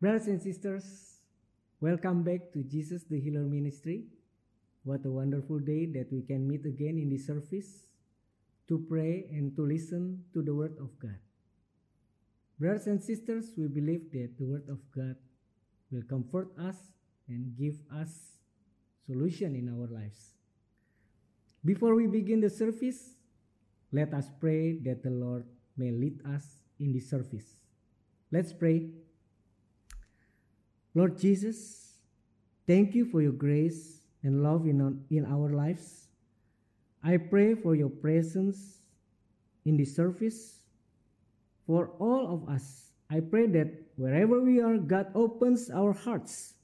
Brothers and sisters, welcome back to Jesus the Healer Ministry. What a wonderful day that we can meet again in this service to pray and to listen to the Word of God. Brothers and sisters, we believe that the Word of God will comfort us and give us solution in our lives. Before we begin the service, let us pray that the Lord may lead us in this service. Let's pray. Lord Jesus, thank you for your grace and love in our, in our lives. I pray for your presence in this service for all of us. I pray that wherever we are, God opens our hearts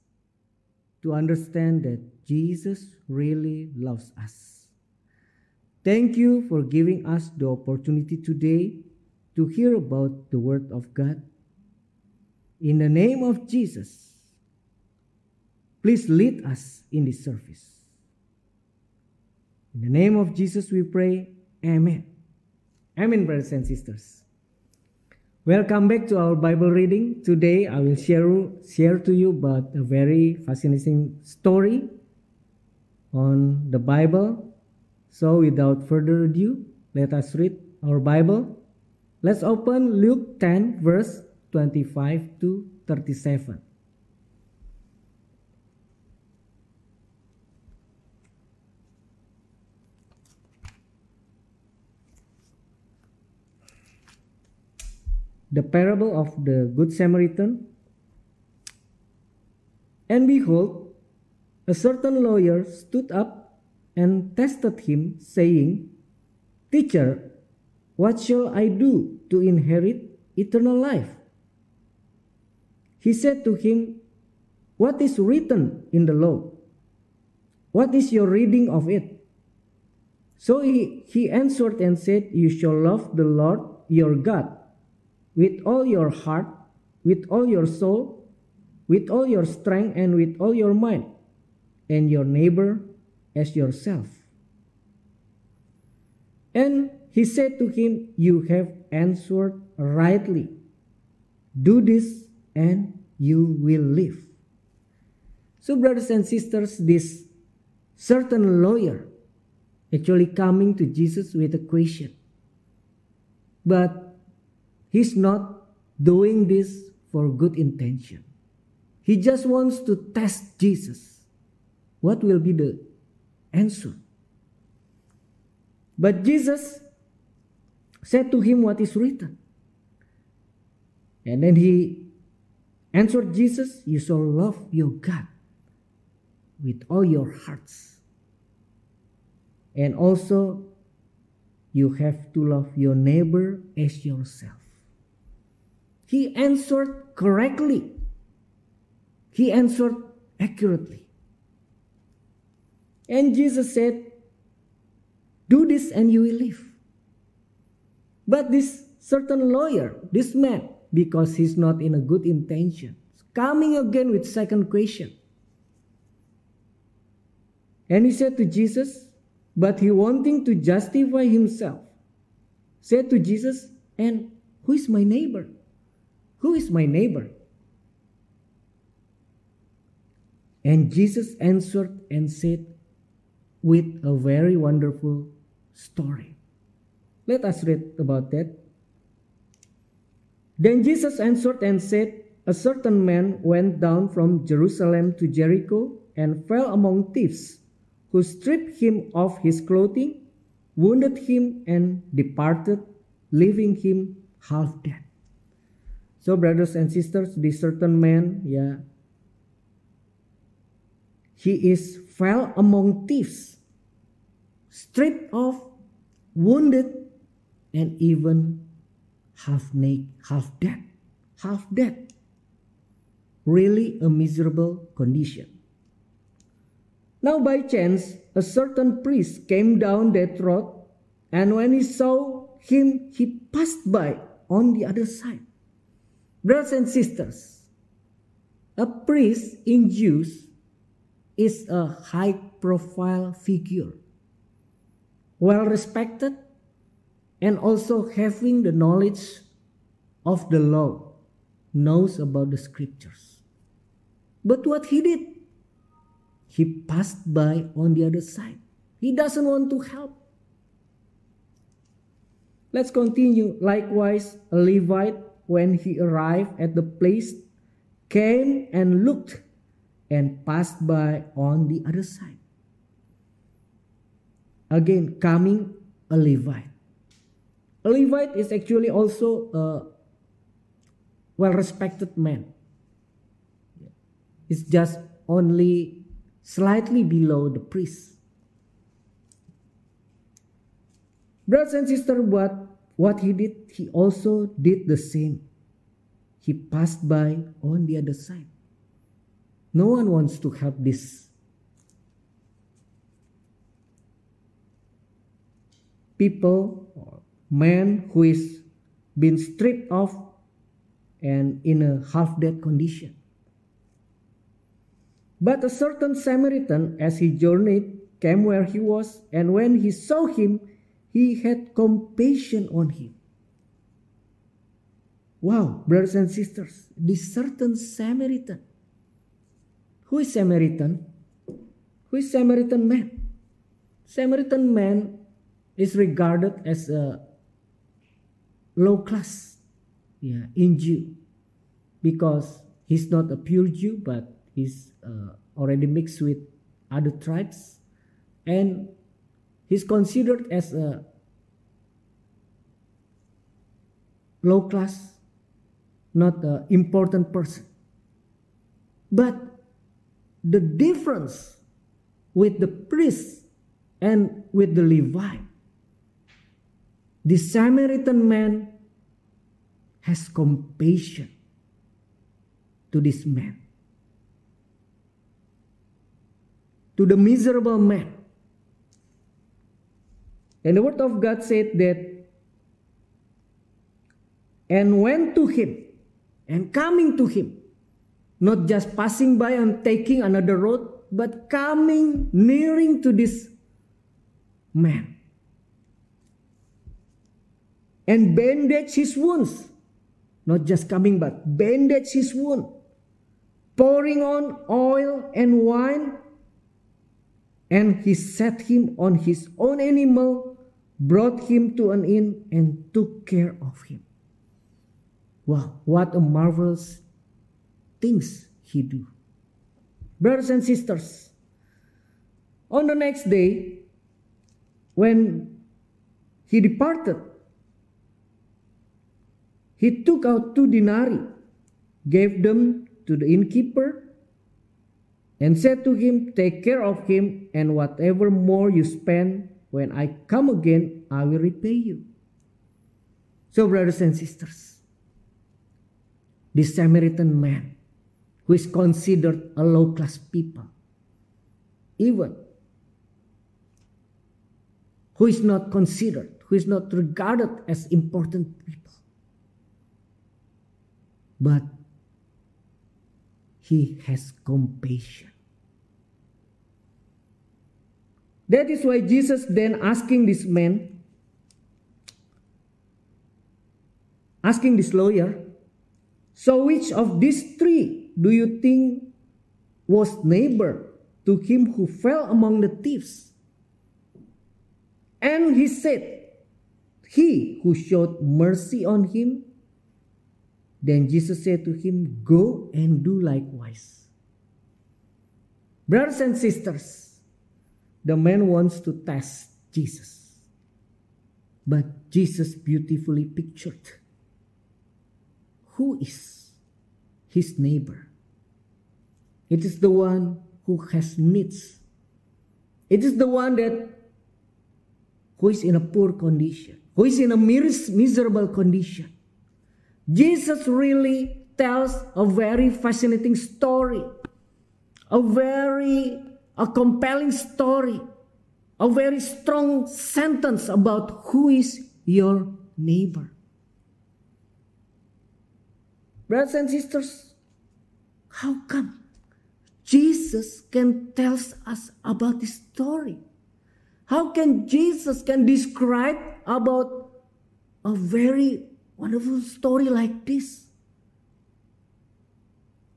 to understand that Jesus really loves us. Thank you for giving us the opportunity today to hear about the Word of God. In the name of Jesus, please lead us in this service. In the name of Jesus, we pray. Amen. Amen, brothers and sisters. Welcome back to our Bible reading. Today, I will share, share to you about a very fascinating story on the Bible. So, without further ado, let us read our Bible. Let's open Luke 10, verse 25 to 37. The parable of the Good Samaritan. And behold, a certain lawyer stood up and tested him, saying, Teacher, what shall I do to inherit eternal life? He said to him, What is written in the law? What is your reading of it? So he, he answered and said, You shall love the Lord your God with all your heart, with all your soul, with all your strength, and with all your mind, and your neighbor as yourself. And he said to him, You have answered rightly. Do this, and you will live. So, brothers and sisters, this certain lawyer actually coming to Jesus with a question. But he's not doing this for good intention. He just wants to test Jesus. What will be the answer? But Jesus said to him what is written. And then he answered Jesus, You shall love your God with all your hearts. And also, you have to love your neighbor as yourself. He answered correctly. He answered accurately. And Jesus said, Do this and you will live. But this certain lawyer, this man, because he's not in a good intention, coming again with second question. And he said to Jesus, but he wanting to justify himself, said to Jesus, and who is my neighbor? Who is my neighbor? And Jesus answered and said with a very wonderful story. Let us read about that. Then Jesus answered and said, A certain man went down from Jerusalem to Jericho and fell among thieves, who stripped him of his clothing, wounded him, and departed, leaving him half dead. So, brothers and sisters, this certain man, yeah, he is fell among thieves, stripped off, wounded, and even half naked, half dead, half dead. Really a miserable condition. Now, by chance, a certain priest came down that road, and when he saw him, he passed by on the other side. Brothers and sisters, a priest in Jews is a high profile figure, well respected and also having the knowledge of the law. knows about the scriptures. But what he did, he passed by on the other side. He doesn't want to help. Let's continue. Likewise, a Levite, when he arrived at the place, came and looked and passed by on the other side. Again, coming a Levite. A Levite is actually also a well respected man. It's just only slightly below the priest. Brothers and sisters, what, what he did, he also did the same. He passed by on the other side. No one wants to help this people, man who is been stripped off and in a half dead condition. But a certain Samaritan, as he journeyed, came where he was, and when he saw him, he had compassion on him. Wow, brothers and sisters, this certain Samaritan. Who is Samaritan? Who is Samaritan man? Samaritan man is regarded as a low class yeah, in Jew because he's not a pure Jew, but he's uh, already mixed with other tribes, and he's considered as a low class, not an important person. But the difference with the priest and with the Levite the Samaritan man has compassion to this man, to the miserable man. And the word of God said that, and went to him, and coming to him, not just passing by and taking another road, but coming, nearing to this man and bandage his wounds. Not just coming, but bandage his wound, pouring on oil and wine. And he set him on his own animal, brought him to an inn, and took care of him. Wow, what a marvelous things he do. Brothers and sisters, on the next day, when he departed he took out two denarii, gave them to the innkeeper, and said to him, Take care of him, and whatever more you spend, when I come again, I will repay you. So, brothers and sisters, this Samaritan man, who is considered a low class people, even who is not considered, who is not regarded as important people but he has compassion. That is why Jesus then asking this man, asking this lawyer, so which of these three do you think was neighbor to him who fell among the thieves? And he said, He who showed mercy on him. Then Jesus said to him, Go and do likewise. Brothers and sisters, the man wants to test Jesus. But Jesus beautifully pictured who is his neighbor. It is the one who has needs. It is the one that who is in a poor condition, who is in a miserable condition. Jesus really tells a very fascinating story, a very a compelling story, a very strong sentence about who is your neighbor. Brothers and sisters, how come Jesus can tell us about this story? How can Jesus can describe about a very wonderful story like this.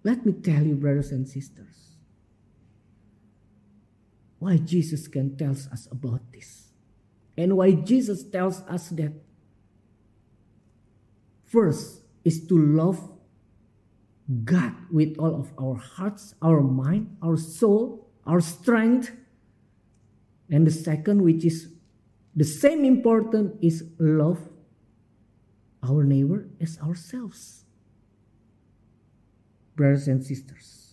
Let me tell you, brothers and sisters, why Jesus can tell us about this. And why Jesus tells us that first is to love God with all of our hearts, our mind, our soul, our strength. And the second, which is the same important, is love our neighbor as ourselves. Brothers and sisters,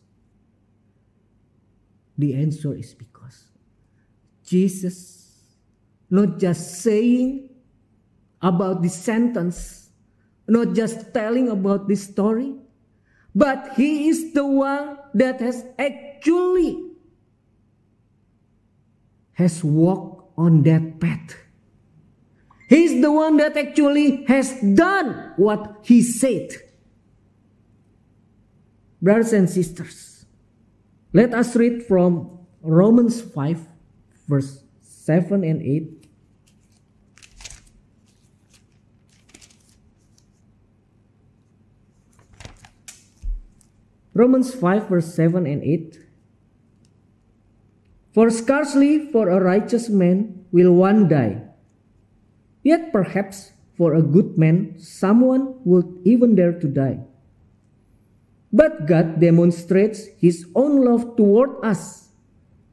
the answer is because Jesus not just saying about this sentence, not just telling about this story, but he is the one that has actually has walked on that path. He's the one that actually has done what he said. Brothers and sisters, let us read from Romans 5, verse 7 and 8. Romans 5, verse 7 and 8. For scarcely for a righteous man will one die, yet perhaps for a good man someone would even dare to die. But God demonstrates his own love toward us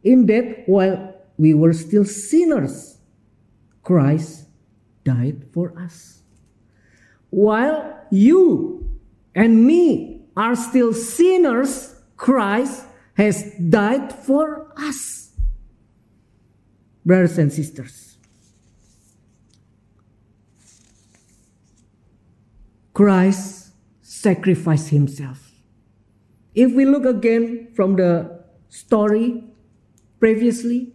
in that while we were still sinners, Christ died for us. While you and me are still sinners, Christ has died for us. Brothers and sisters, Christ sacrificed himself. If we look again from the story previously,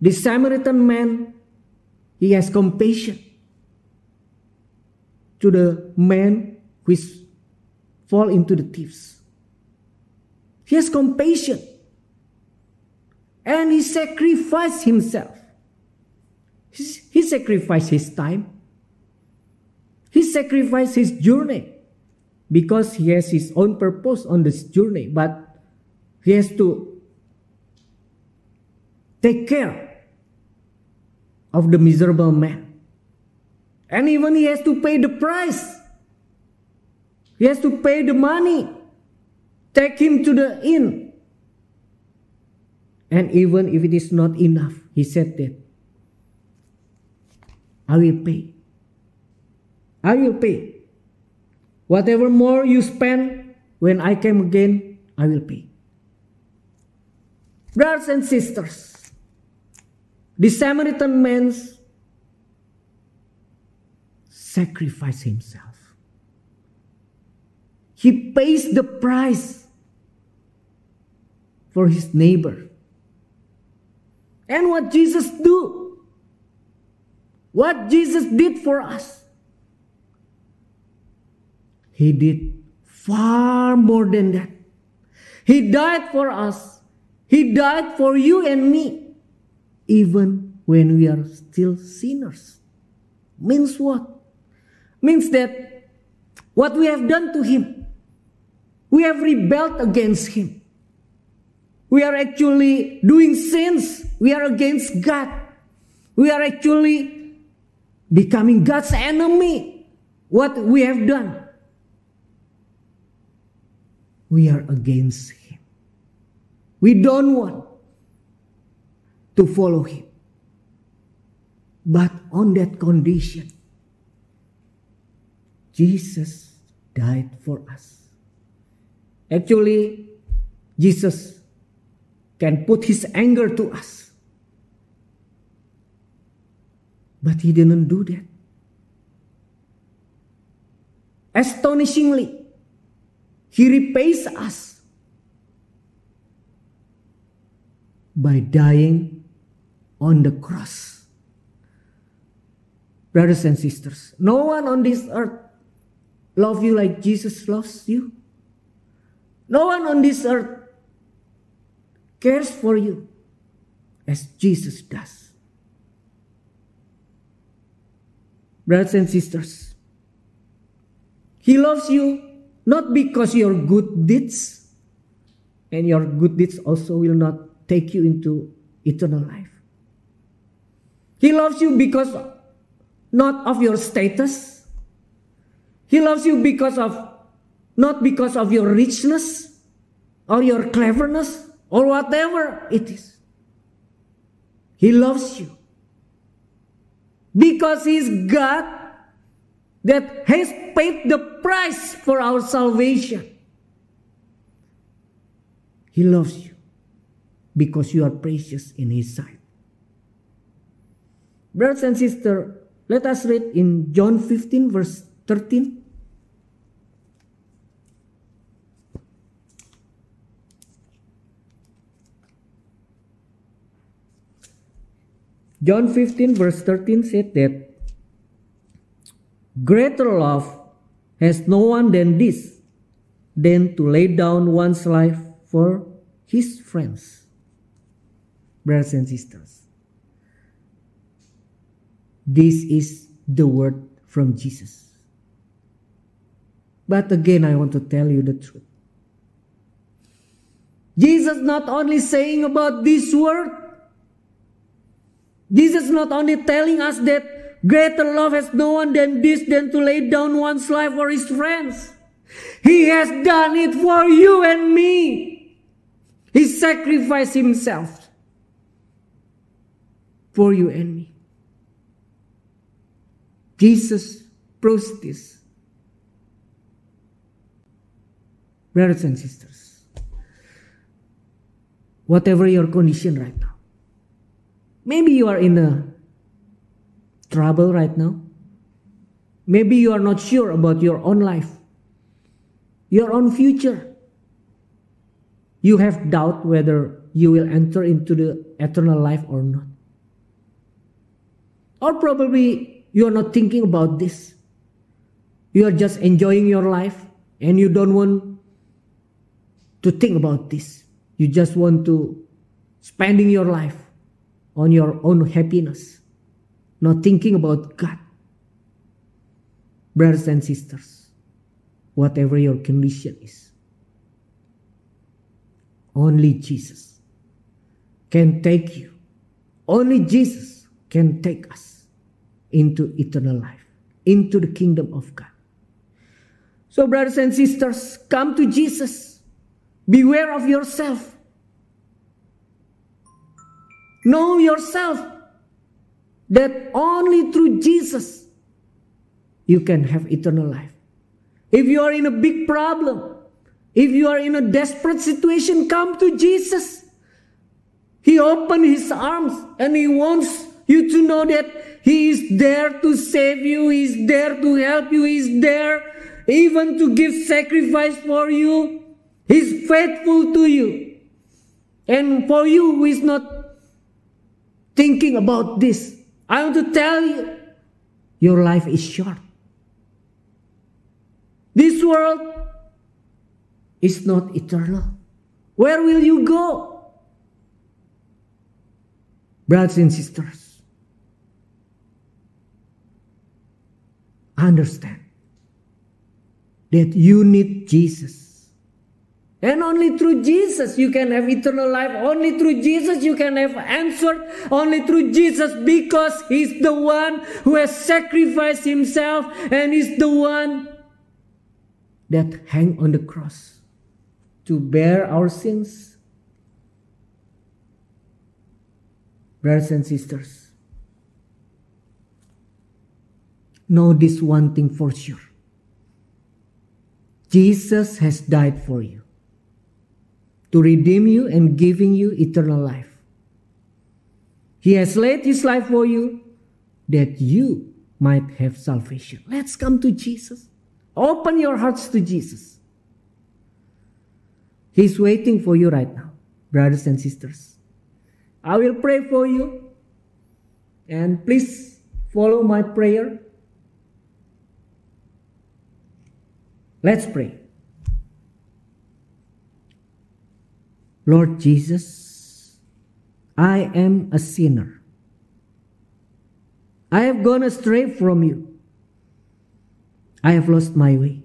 the Samaritan man, he has compassion to the man who is fall into the thieves. He has compassion. And he sacrificed himself. He sacrificed his time. He sacrificed his journey because he has his own purpose on this journey, but he has to take care of the miserable man. And even he has to pay the price. He has to pay the money, take him to the inn. And even if it is not enough, he said that, I will pay. I will pay. Whatever more you spend, when I came again, I will pay. Brothers and sisters, the Samaritan man sacrificed himself. He pays the price for his neighbor. And what Jesus do? What Jesus did for us? He did far more than that. He died for us. He died for you and me, even when we are still sinners. Means what? Means that what we have done to Him, we have rebelled against Him. We are actually doing sins. We are against God. We are actually becoming God's enemy. What we have done. We are against Him. We don't want to follow Him. But on that condition, Jesus died for us. Actually, Jesus can put his anger to us. But he didn't do that. Astonishingly, he repays us by dying on the cross. Brothers and sisters, no one on this earth love you like Jesus loves you. No one on this earth cares for you as Jesus does. Brothers and sisters, He loves you not because your good deeds, and your good deeds also will not take you into eternal life. He loves you because not of your status. He loves you because of not because of your richness or your cleverness or whatever it is. He loves you because He's God that has paid the price for our salvation. He loves you because you are precious in His sight. Brothers and sisters, let us read in John 15, verse 13. John 15, verse 13 said that greater love has no one than this, than to lay down one's life for his friends. Brothers and sisters, this is the word from Jesus. But again, I want to tell you the truth. Jesus not only saying about this word, Jesus not only telling us that greater love has no one than this than to lay down one's life for his friends. He has done it for you and me. He sacrificed himself for you and me. Jesus proves this. Brothers and sisters, whatever your condition right now, maybe you are in a trouble right now. Maybe you are not sure about your own life, your own future. You have doubt whether you will enter into the eternal life or not. Or probably you are not thinking about this. You are just enjoying your life and you don't want to think about this. You just want to spending your life on your own happiness, not thinking about God. Brothers and sisters, whatever your condition is, only Jesus can take you. Only Jesus can take us into eternal life, into the kingdom of God. So, brothers and sisters, come to Jesus. Beware of yourself. Know yourself that only through Jesus you can have eternal life. If you are in a big problem, if you are in a desperate situation, come to Jesus. He opened his arms and he wants you to know that he is there to save you. He is there to help you. He is there even to give sacrifice for you. He's faithful to you. And for you who is not thinking about this, I want to tell you, your life is short. This world is not eternal. Where will you go? Brothers and sisters, understand that you need Jesus. And only through Jesus you can have eternal life. Only through Jesus you can have answer. Only through Jesus because He's the one who has sacrificed Himself and He's the one that hang on the cross to bear our sins. Brothers and sisters, know this one thing for sure Jesus has died for you to redeem you and giving you eternal life. He has laid his life for you that you might have salvation. Let's come to Jesus. Open your hearts to Jesus. He's waiting for you right now, brothers and sisters. I will pray for you. And please follow my prayer. Let's pray. Lord Jesus, I am a sinner. I have gone astray from you. I have lost my way.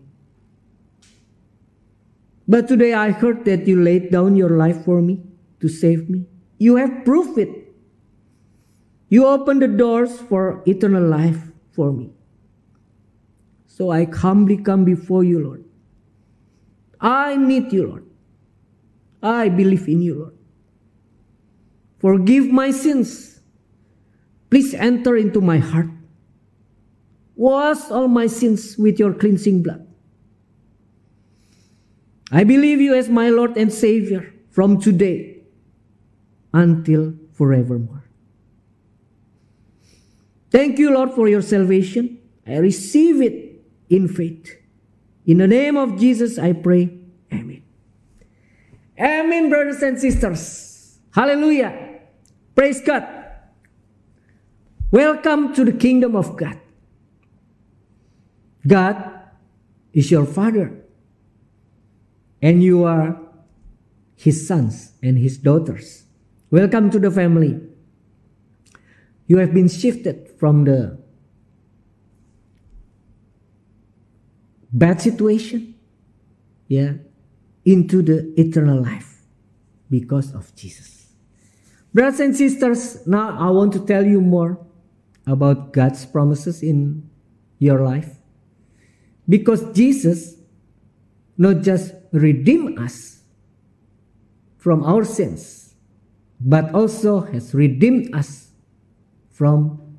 But today I heard that you laid down your life for me to save me. You have proved it. You opened the doors for eternal life for me. So I humbly come before you, Lord. I need you, Lord. I believe in you, Lord. Forgive my sins. Please enter into my heart. Wash all my sins with your cleansing blood. I believe you as my Lord and Savior from today until forevermore. Thank you, Lord, for your salvation. I receive it in faith. In the name of Jesus, I pray. Amen, brothers and sisters. Hallelujah. Praise God. Welcome to the kingdom of God. God is your Father and you are his sons and his daughters. Welcome to the family. You have been shifted from the bad situation, yeah, into the eternal life because of Jesus. Brothers and sisters, now I want to tell you more about God's promises in your life. Because Jesus not just redeemed us from our sins, but also has redeemed us from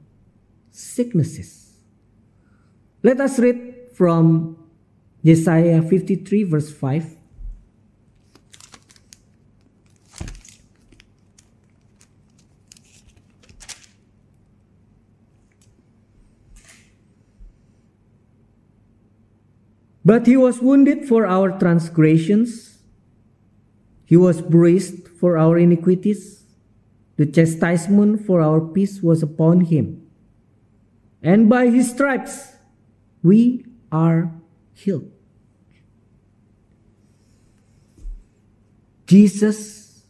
sicknesses. Let us read from Isaiah 53, verse 5. But he was wounded for our transgressions, he was bruised for our iniquities. The chastisement for our peace was upon him. And by his stripes we are healed. Jesus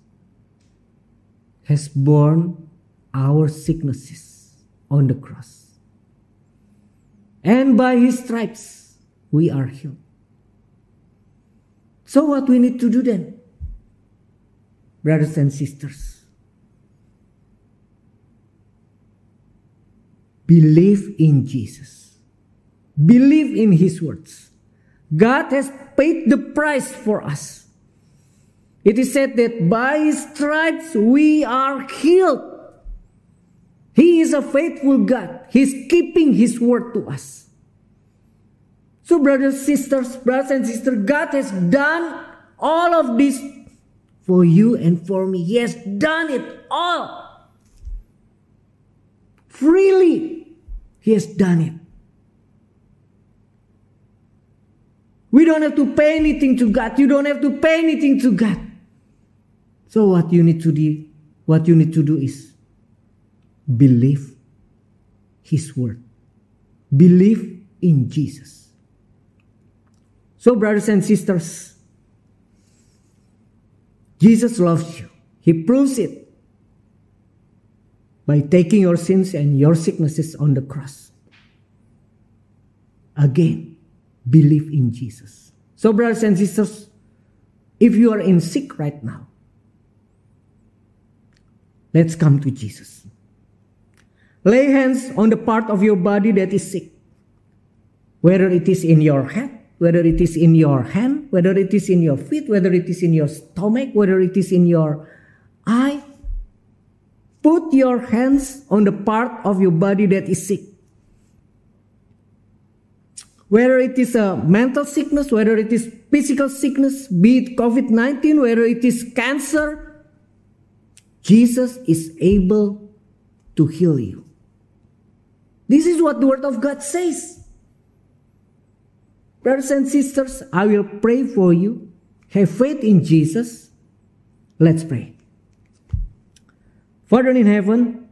has borne our sicknesses on the cross. And by his stripes we are healed. So, what we need to do then, brothers and sisters? Believe in Jesus, believe in His words. God has paid the price for us. It is said that by His stripes we are healed. He is a faithful God. He's keeping His word to us. So, brothers, sisters, brothers and sisters, God has done all of this for you and for me. He has done it all. Freely, He has done it. We don't have to pay anything to God. You don't have to pay anything to God. So what you need to do, what you need to do is believe His word. Believe in Jesus. So, brothers and sisters, Jesus loves you. He proves it by taking your sins and your sicknesses on the cross. Again, believe in Jesus. So, brothers and sisters, if you are in sick right now, let's come to Jesus. Lay hands on the part of your body that is sick, whether it is in your head, whether it is in your hand, whether it is in your feet, whether it is in your stomach, whether it is in your eye. Put your hands on the part of your body that is sick. Whether it is a mental sickness, whether it is physical sickness, be it COVID 19, whether it is cancer, Jesus is able to heal you. This is what the Word of God says. Brothers and sisters, I will pray for you. Have faith in Jesus. Let's pray. Father in heaven,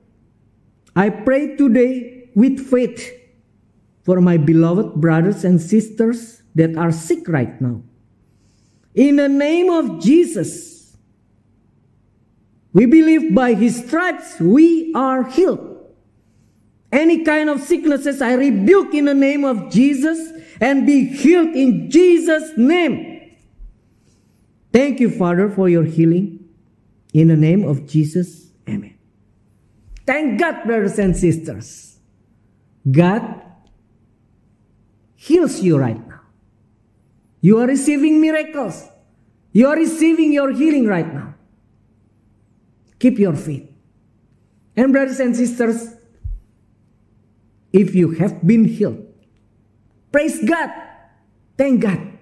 I pray today with faith for my beloved brothers and sisters that are sick right now. In the name of Jesus, we believe by his stripes we are healed. Any kind of sicknesses I rebuke in the name of Jesus and be healed in Jesus' name. Thank you, Father, for your healing. In the name of Jesus, amen. Thank God, brothers and sisters. God heals you right now. You are receiving miracles. You are receiving your healing right now. Keep your faith. And, brothers and sisters, if you have been healed, praise God. Thank God.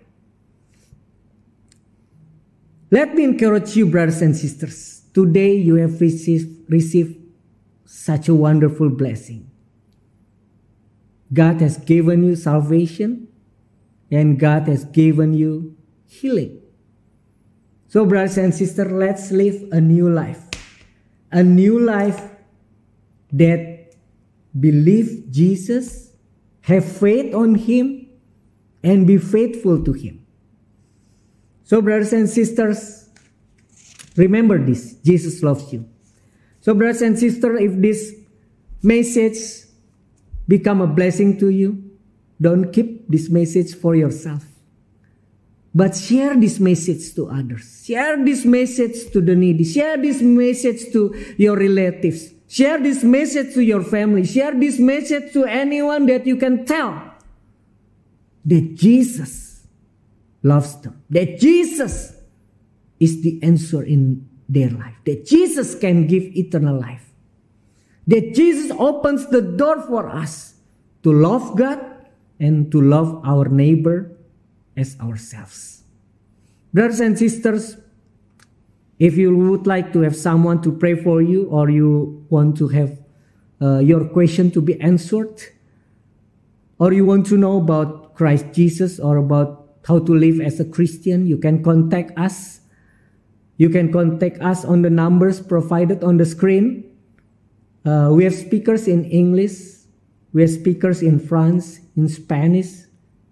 Let me encourage you, brothers and sisters. Today you have received, received such a wonderful blessing. God has given you salvation and God has given you healing. So, brothers and sisters, let's live a new life. A new life that believe Jesus, have faith on Him, and be faithful to Him. So, brothers and sisters, remember this Jesus loves you. So, brothers and sisters, if this message become a blessing to you, don't keep this message for yourself. But share this message to others. Share this message to the needy. Share this message to your relatives. Share this message to your family. Share this message to anyone that you can tell that Jesus loves them. That Jesus is the answer in their life. That Jesus can give eternal life. That Jesus opens the door for us to love God and to love our neighbor as ourselves. Brothers and sisters, if you would like to have someone to pray for you or you want to have uh, your question to be answered, or you want to know about Christ Jesus or about how to live as a Christian, you can contact us. You can contact us on the numbers provided on the screen. Uh, we have speakers in English, we have speakers in France, in Spanish,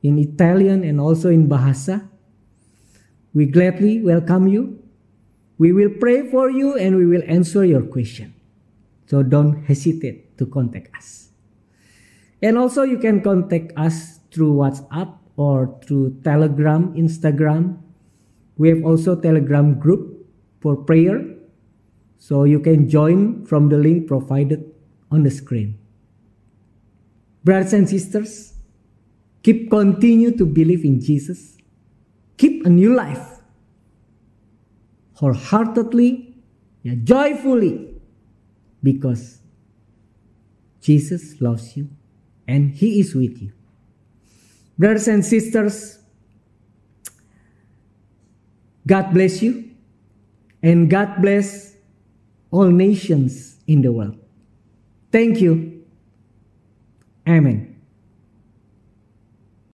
in Italian, and also in Bahasa. We gladly welcome you. We will pray for you and we will answer your question. So don't hesitate to contact us. And also, you can contact us through WhatsApp or through Telegram, Instagram. We have also Telegram group for prayer. So you can join from the link provided on the screen. Brothers and sisters, keep continue to believe in Jesus. Keep a new life. Wholeheartedly, yeah, joyfully, because Jesus loves you and He is with you. Brothers and sisters, God bless you and God bless all nations in the world. Thank you. Amen.